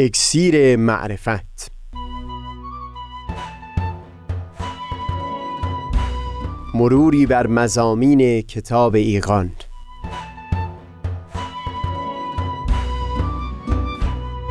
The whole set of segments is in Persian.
اکسیر معرفت. مروری بر مزامین کتاب ایقان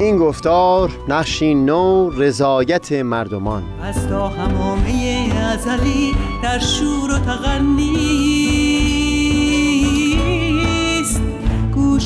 این گفتار نقشی نو رضایت مردمان. از تا همامه ازلی در شور و تغنیست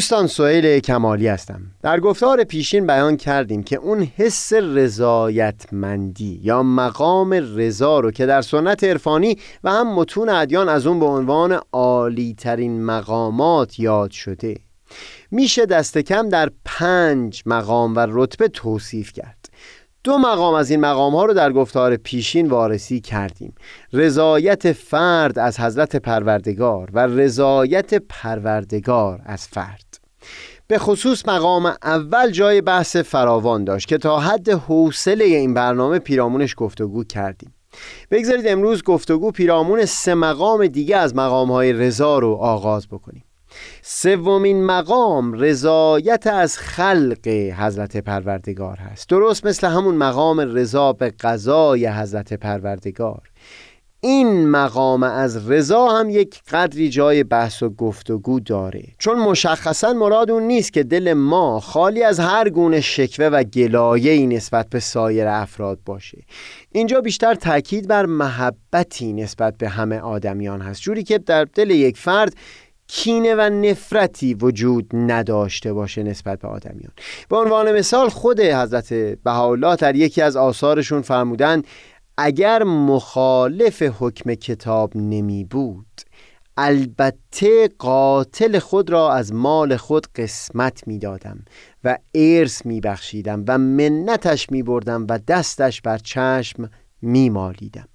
دوستان سهیل کمالی هستم. در گفتار پیشین بیان کردیم که اون حس رضایتمندی یا مقام رضا رو که در سنت عرفانی و هم متون ادیان از اون به عنوان عالی ترین مقامات یاد شده میشه دست کم در پنج مقام و رتبه توصیف کرد. دو مقام از این مقام ها رو در گفتار پیشین وارسی کردیم. رضایت فرد از حضرت پروردگار و رضایت پروردگار از فرد. به خصوص مقام اول جای بحث فراوان داشت که تا حد حوصله این برنامه پیرامونش گفتگو کردیم. بگذارید امروز گفتگو پیرامون سه مقام دیگه از مقام های رضا رو آغاز بکنیم. سومین مقام رضایت از خلق حضرت پروردگار هست. درست مثل همون مقام رضا به قضای حضرت پروردگار. این مقام از رضا هم یک قدری جای بحث و گفتگو داره. چون مشخصا مراد اون نیست که دل ما خالی از هر گونه شکوه و گلایه نسبت به سایر افراد باشه. اینجا بیشتر تاکید بر محبتی نسبت به همه آدمیان هست. جوری که در دل یک فرد کینه و نفرتی وجود نداشته باشه نسبت به آدمیان. به عنوان مثال خود حضرت بهاءالله در یکی از آثارشون فرمودن اگر مخالف حکم کتاب نمی بود البته قاتل خود را از مال خود قسمت می دادم و ارث می بخشیدم و منتش می بردم و دستش بر چشم می مالیدم.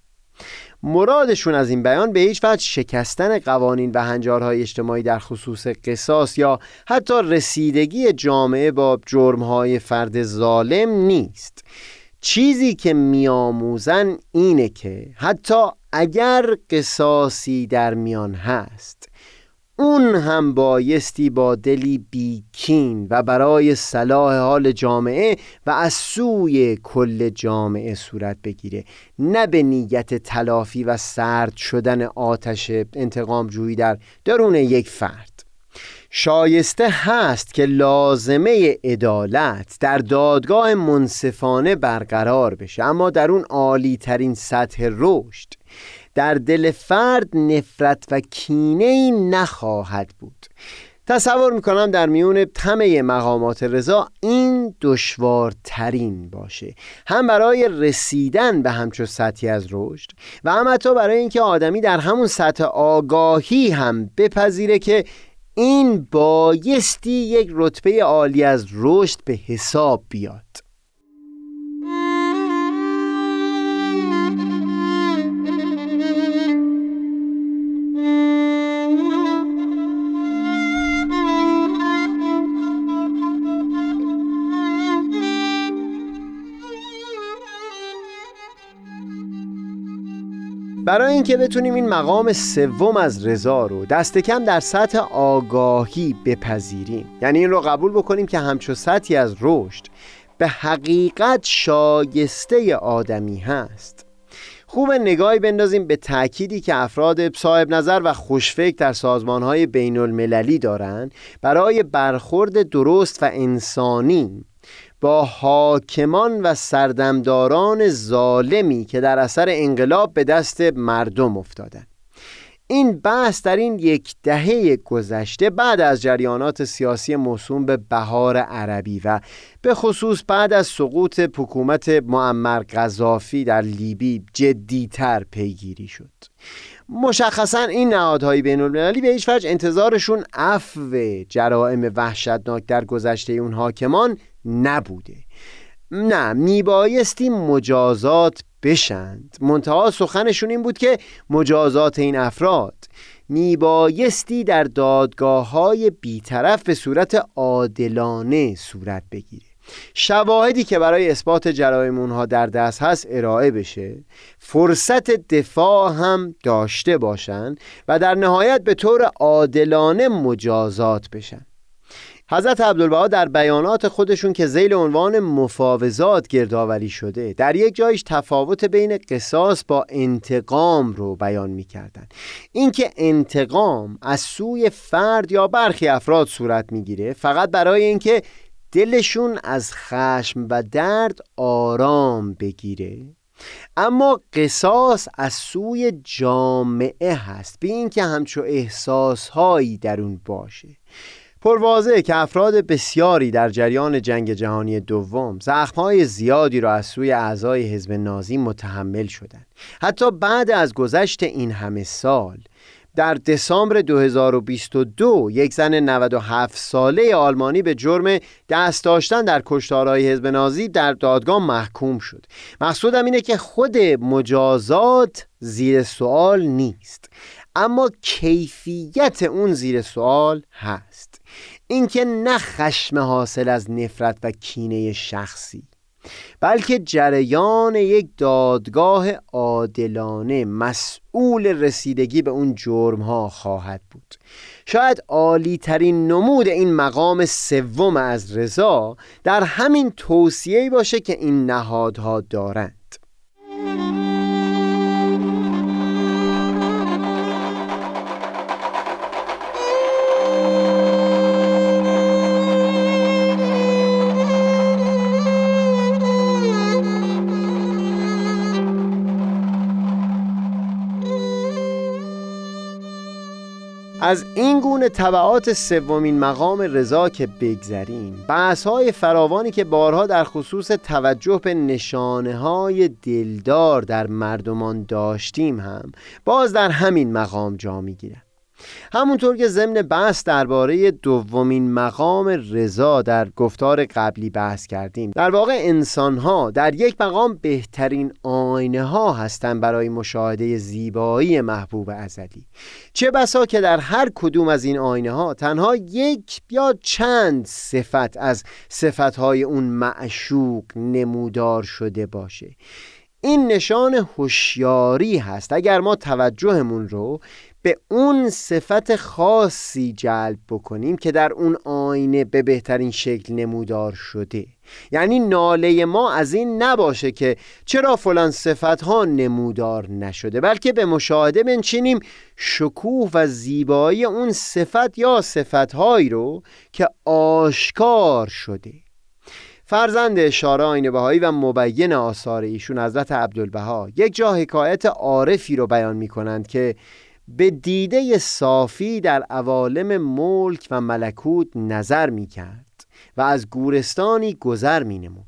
مرادشون از این بیان به هیچ وجه شکستن قوانین و هنجارهای اجتماعی در خصوص قصاص یا حتی رسیدگی جامعه با جرمهای فرد ظالم نیست. چیزی که میآموزن اینه که حتی اگر قصاصی در میان هست اون هم بایستی با دلی بیکین و برای صلاح حال جامعه و از سوی کل جامعه صورت بگیره. نه به نیت تلافی و سرد شدن آتش انتقام جویی در درون یک فرد. شایسته هست که لازمه عدالت در دادگاه منصفانه برقرار بشه اما در اون عالی ترین سطح رشد در دل فرد نفرت و کینه ای نخواهد بود. تصور می‌کنم در میون همه مقامات رضا این دشوارترین باشه. هم برای رسیدن به همچو سطحی از رشد و هم حتی برای اینکه آدمی در همون سطح آگاهی هم بپذیره که این بایستی یک رتبه عالی از رشد به حساب بیاد. برای اینکه بتونیم این مقام سوم از رضا رو دست کم در سطح آگاهی بپذیریم. یعنی این رو قبول بکنیم که همچو سطحی از رشد به حقیقت شایسته آدمی هست. خوب نگاهی بندازیم به تأکیدی که افراد صاحب نظر و خوشفکر در سازمانهای بین المللی دارند برای برخورد درست و انسانی با حاکمان و سردمداران ظالمی که در اثر انقلاب به دست مردم افتادند. این بحث در این یک دهه گذشته بعد از جریانات سیاسی موسوم به بهار عربی و به خصوص بعد از سقوط حکومت معمر قذافی در لیبی جدیتر پیگیری شد. مشخصا این نهادهای بین المللی به هیچ وجه انتظارشون عفو جرائم وحشتناک در گذشته اون حاکمان نبوده. نه میبایستی مجازات بشند. منتها سخنشون این بود که مجازات این افراد میبایستی در دادگاه های بیطرف به صورت عادلانه صورت بگیره. شواهدی که برای اثبات جرایم اونها در دست هست ارائه بشه. فرصت دفاع هم داشته باشن و در نهایت به طور عادلانه مجازات بشن. حضرت عبدالبها در بیانات خودشون که زیل عنوان مفاوضات گردآوری شده در یک جایش تفاوت بین قصاص با انتقام رو بیان می‌کردن. اینکه انتقام از سوی فرد یا برخی افراد صورت می‌گیره فقط برای اینکه دلشون از خشم و درد آرام بگیره. اما قصاص از سوی جامعه هست به اینکه همچو احساسهایی در اون باشه. پروازه که افراد بسیاری در جریان جنگ جهانی دوم زخمهای زیادی را از سوی اعضای حزب نازی متحمل شدند. حتی بعد از گذشت این همه سال در دسامبر 2022 یک زن 97 ساله آلمانی به جرم دست داشتن در کشتارهای حزب نازی در دادگاه محکوم شد. مقصودم اینه که خود مجازات زیر سوال نیست. اما کیفیت اون زیر سوال هست. اینکه نه خشم حاصل از نفرت و کینه شخصی بلکه جریان یک دادگاه عادلانه مسئول رسیدگی به اون جرم ها خواهد بود. شاید عالی ترین نمود این مقام سوم از رضا در همین توصیه باشه که این نهادها دارند. از این گونه طبعات سومین مقام رضا که بگذریم بحث های فراوانی که بارها در خصوص توجه به نشانه های دلدار در مردمان داشتیم هم باز در همین مقام جا می‌گیرند همونطور که ضمن بحث درباره دومین مقام رضا در گفتار قبلی بحث کردیم در واقع انسان ها در یک مقام بهترین آینه ها هستند برای مشاهده زیبایی محبوب ازلی. چه بسا که در هر کدوم از این آینه ها تنها یک یا چند صفت از صفت های اون معشوق نمودار شده باشه. این نشان هوشیاری هست. اگر ما توجهمون رو به اون صفت خاصی جلب بکنیم که در اون آینه به بهترین شکل نمودار شده. یعنی ناله ما از این نباشه که چرا فلان صفت ها نمودار نشده بلکه به مشاهده بنچینیم شکوه و زیبایی اون صفت یا صفت هایی رو که آشکار شده. فرزند اشاره آینه بهایی و مبین آثار ایشون حضرت عبدالبها یک جا حکایت عارفی رو بیان می کنند که به دیده صافی در عوالم ملک و ملکوت نظر می کرد و از گورستانی گذر می نمود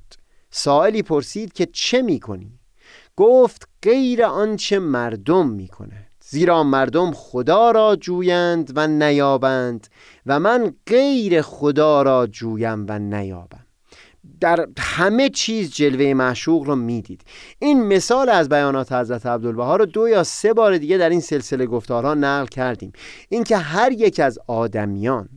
سائلی پرسید که چه می کنی؟ گفت غیر آنچه مردم می کند زیرا مردم خدا را جویند و نیابند و من غیر خدا را جویم و نیابم در همه چیز جلوه معشوق رو می‌دید. این مثال از بیانات حضرت عبدالبها رو دو یا سه بار دیگه در این سلسله گفتارها نقل کردیم. اینکه هر یک از آدمیان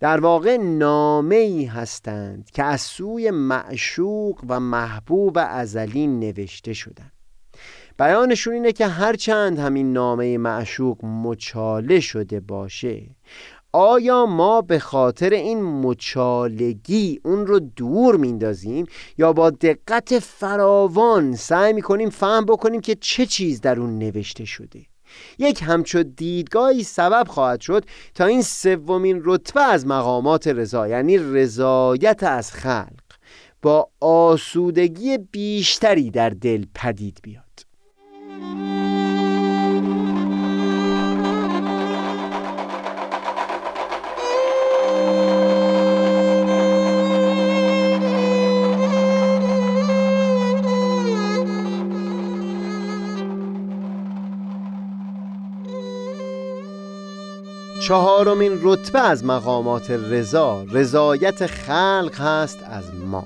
در واقع نامه ای هستند که از سوی معشوق و محبوب ازلی نوشته شدند. بیانشون اینه که هرچند همین نامه معشوق مچاله شده باشه آیا ما به خاطر این مچالگی اون رو دور میندازیم یا با دقت فراوان سعی می‌کنیم فهم بکنیم که چه چیز در اون نوشته شده؟ یک همچو دیدگاهی سبب خواهد شد تا این سومین رتبه از مقامات رضا یعنی رضایت از خلق با آسودگی بیشتری در دل پدید بیاد. چهارمین رتبه از مقامات رضا رضایت خلق هست از ما.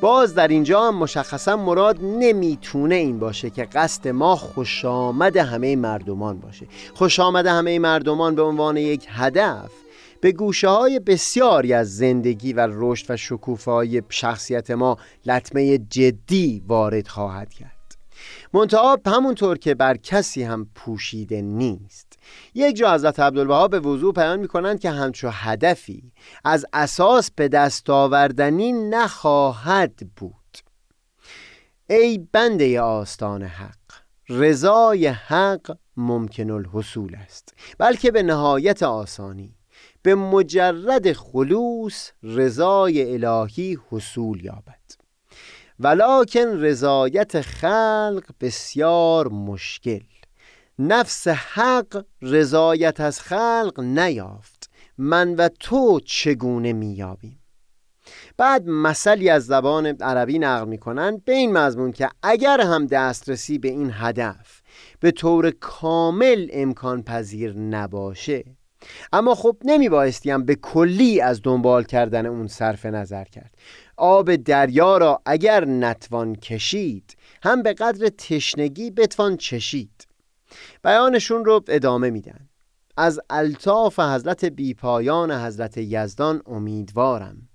باز در اینجا هم مشخصا مراد نمی‌تونه این باشه که قصد ما خوش آمد همه مردمان باشه. خوش آمد همه مردمان به عنوان یک هدف به گوشه های بسیاری از زندگی و رشد و شکوفای شخصیت ما لطمه جدی وارد خواهد کرد. منتها همونطور که بر کسی هم پوشیده نیست. یک جا حضرت عبدالبها به وضوع پیان می کنند که همچو هدفی از اساس به دست آوردنی نخواهد بود. ای بنده آستان حق رضای حق ممکن الحصول است بلکه به نهایت آسانی به مجرد خلوص رضای الهی حصول یابد. ولکن رضایت خلق بسیار مشکل. نفس حق رضایت از خلق نیافت. من و تو چگونه میابیم بعد مثلی از زبان عربی نقل می‌کنند به این مضمون که اگر هم دسترسی به این هدف به طور کامل امکان پذیر نباشه اما خب نمی بایستیم به کلی از دنبال کردن اون صرف نظر کرد. آب دریا را اگر نتوان کشید هم به قدر تشنگی بتوان چشید. بیانشون رو ادامه میدن. از الطاف حضرت بیپایان حضرت یزدان امیدوارم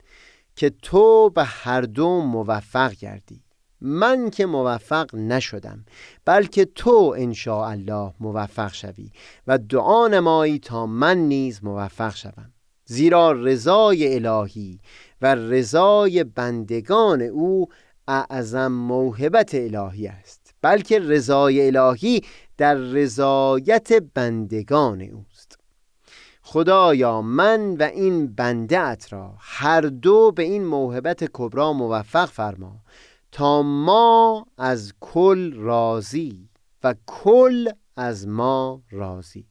که تو به هر دو موفق گردی. من که موفق نشدم بلکه تو ان الله موفق شوی و دعا نمایی تا من نیز موفق شوم. زیرا رضای الهی و رضای بندگان او اعظم موهبت الهی است بلکه رضای الهی در رضایت بندگان اوست. خدایا من و این بنده را هر دو به این موهبت کبرا موفق فرما تا ما از کل راضی و کل از ما راضی.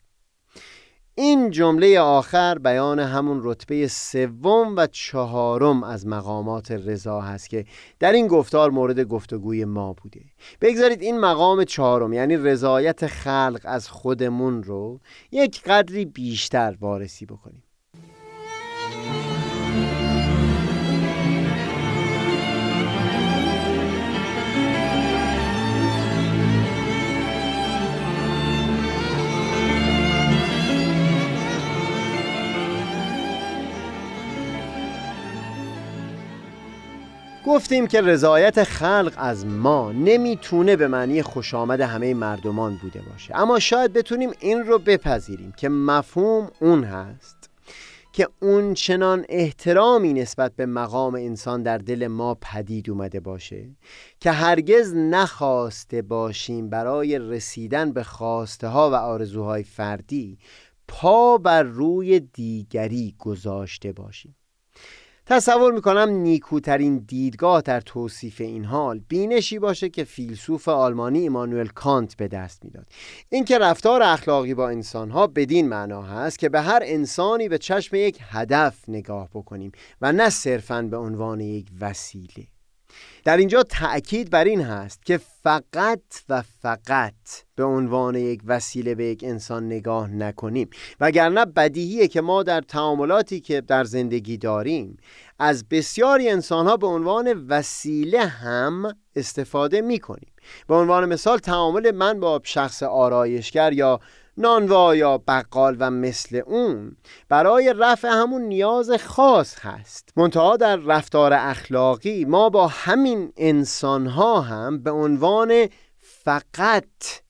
این جمله آخر بیان همون رتبه سوم و چهارم از مقامات رضا هست که در این گفتار مورد گفتگوی ما بوده. بگذارید این مقام چهارم یعنی رضایت خلق از خودمون رو یک قدری بیشتر وارسی بکنیم. گفتیم که رضایت خلق از ما نمی‌تونه به معنی خوش آمد همه مردمان بوده باشه. اما شاید بتونیم این رو بپذیریم که مفهوم اون هست که اون چنان احترامی نسبت به مقام انسان در دل ما پدید اومده باشه که هرگز نخواسته باشیم برای رسیدن به خواسته ها و آرزوهای فردی پا بر روی دیگری گذاشته باشیم. تصور می‌کنم نیکوترین دیدگاه در توصیف این حال بینشی باشه که فیلسوف آلمانی ایمانوئل کانت به دست می‌داد. اینکه رفتار اخلاقی با انسانها بدین معنا هست که به هر انسانی به چشم یک هدف نگاه بکنیم و نه صرفا به عنوان یک وسیله. در اینجا تأکید بر این هست که فقط و فقط به عنوان یک وسیله به یک انسان نگاه نکنیم. وگرنه بدیهیه که ما در تعاملاتی که در زندگی داریم از بسیاری انسانها به عنوان وسیله هم استفاده می کنیم به عنوان مثال تعامل من با شخص آرایشگر یا نانوا یا بقال و مثل اون. برای رفع همون نیاز خاص هست. منتها در رفتار اخلاقی ما با همین انسانها هم به عنوان فقط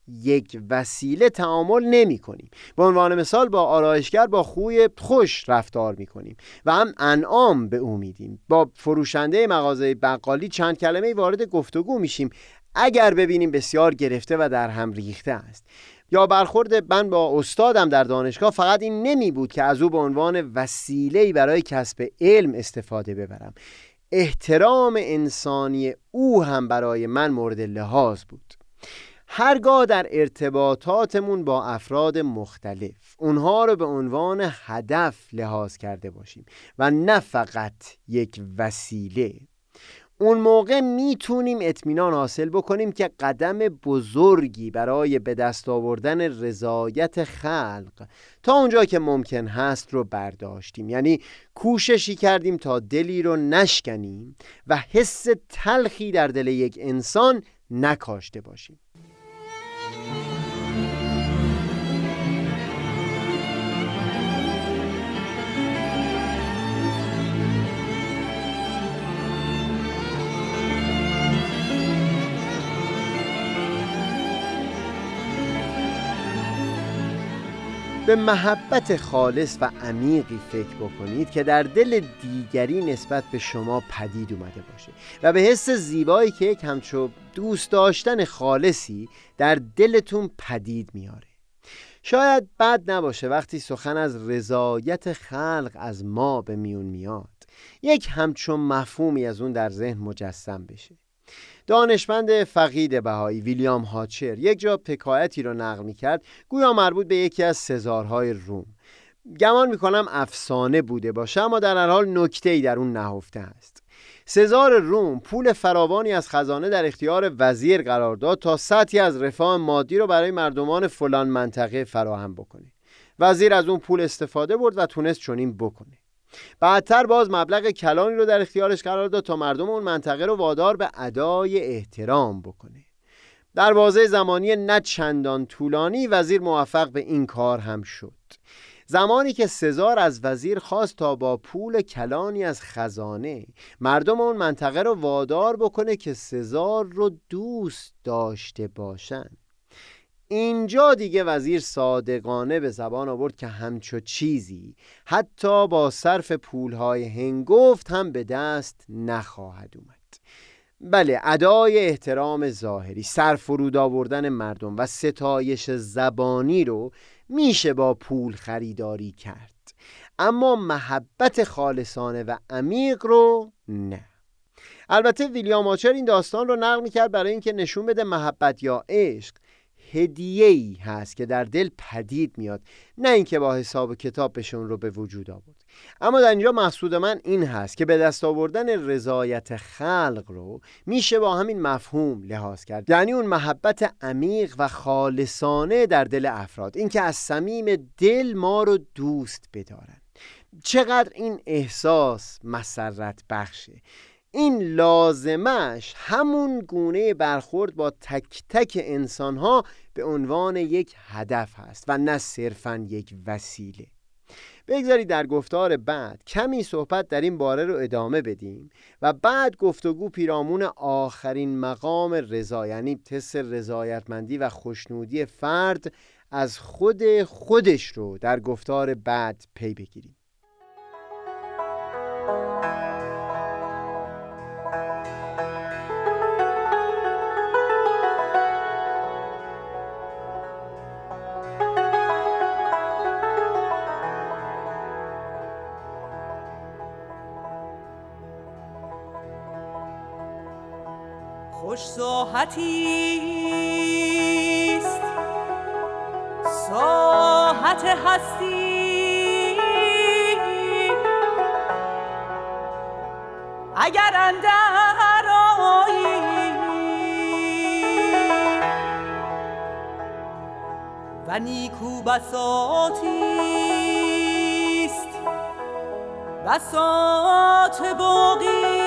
یک وسیله تعامل نمی کنیم به عنوان مثال با آرایشگر با خوی خوش رفتار می کنیم و هم انعام به او میدیم. با فروشنده مغازه بقالی چند کلمه وارد گفتگو میشیم. اگر ببینیم بسیار گرفته و در هم ریخته است. یا برخورد من با استادم در دانشگاه فقط این نمی بود که از او به عنوان وسیله برای کسب علم استفاده ببرم. احترام انسانی او هم برای من مورد لحاظ بود. هرگاه در ارتباطاتمون با افراد مختلف اونها رو به عنوان هدف لحاظ کرده باشیم و نه فقط یک وسیله. اون موقع می‌تونیم اطمینان حاصل بکنیم که قدم بزرگی برای به دست آوردن رضایت خلق تا اونجا که ممکن هست رو برداشتیم. یعنی کوششی کردیم تا دلی رو نشکنیم و حس تلخی در دل یک انسان نکاشته باشیم. به محبت خالص و عمیقی فکر بکنید که در دل دیگری نسبت به شما پدید اومده باشه و به حس زیبایی که یک همچو دوست داشتن خالصی در دلتون پدید میاره. شاید بد نباشه وقتی سخن از رضایت خلق از ما به میون میاد. یک همچون مفهومی از اون در ذهن مجسم بشه. دانشمند فقید بهایی ویلیام هاچر یک جا پکایتی را نقل می کرد گویا مربوط به یکی از سزارهای روم. گمان می‌کنم افسانه بوده باشه اما در هر حال نکته ای در اون نهفته است. سزار روم پول فراوانی از خزانه در اختیار وزیر قرار داد تا سطحی از رفاه مادی رو برای مردمان فلان منطقه فراهم بکنه. وزیر از اون پول استفاده برد و تونست چنین بکنه. بعدتر باز مبلغ کلانی رو در اختیارش قرار داد تا مردم اون منطقه رو وادار به ادای احترام بکنه. در بازه زمانی نه چندان طولانی وزیر موفق به این کار هم شد. زمانی که سزار از وزیر خواست تا با پول کلانی از خزانه مردم اون منطقه رو وادار بکنه که سزار رو دوست داشته باشند اینجا دیگه وزیر صادقانه به زبان آورد که همچو چیزی حتی با صرف پولهای هنگفت هم به دست نخواهد اومد. بله ادای احترام ظاهری سرفرود آوردن مردم و ستایش زبانی رو میشه با پول خریداری کرد. اما محبت خالصانه و عمیق رو نه. البته ویلیام آچر این داستان رو نقل می‌کرد برای اینکه نشون بده محبت یا عشق هدیه ای هست که در دل پدید میاد نه اینکه با حساب و کتاب بهشون رو به وجود آورد. اما در اینجا مقصود من این هست که به دست آوردن رضایت خلق رو میشه با همین مفهوم لحاظ کرد. یعنی اون محبت عمیق و خالصانه در دل افراد. اینکه از صمیم دل ما رو دوست بدارن. چقدر این احساس مسرت بخشه. این لازمش همون گونه برخورد با تک تک انسان ها به عنوان یک هدف هست و نه صرفا یک وسیله. بگذارید در گفتار بعد کمی صحبت در این باره رو ادامه بدیم و بعد گفتگو پیرامون آخرین مقام رضا یعنی تست رضایتمندی و خوشنودی فرد از خود خودش رو در گفتار بعد پی بگیریم. ساحتی است. ساحت هستی. اگر اندر و نیکو بساتی است. بساط باقی.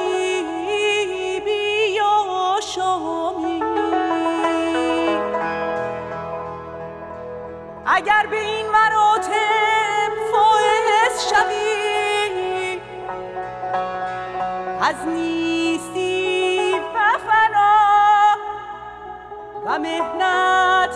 اگر به این مراتب فائز شوی از نیستی و فنا و مهنت